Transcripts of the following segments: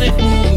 music.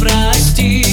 прости.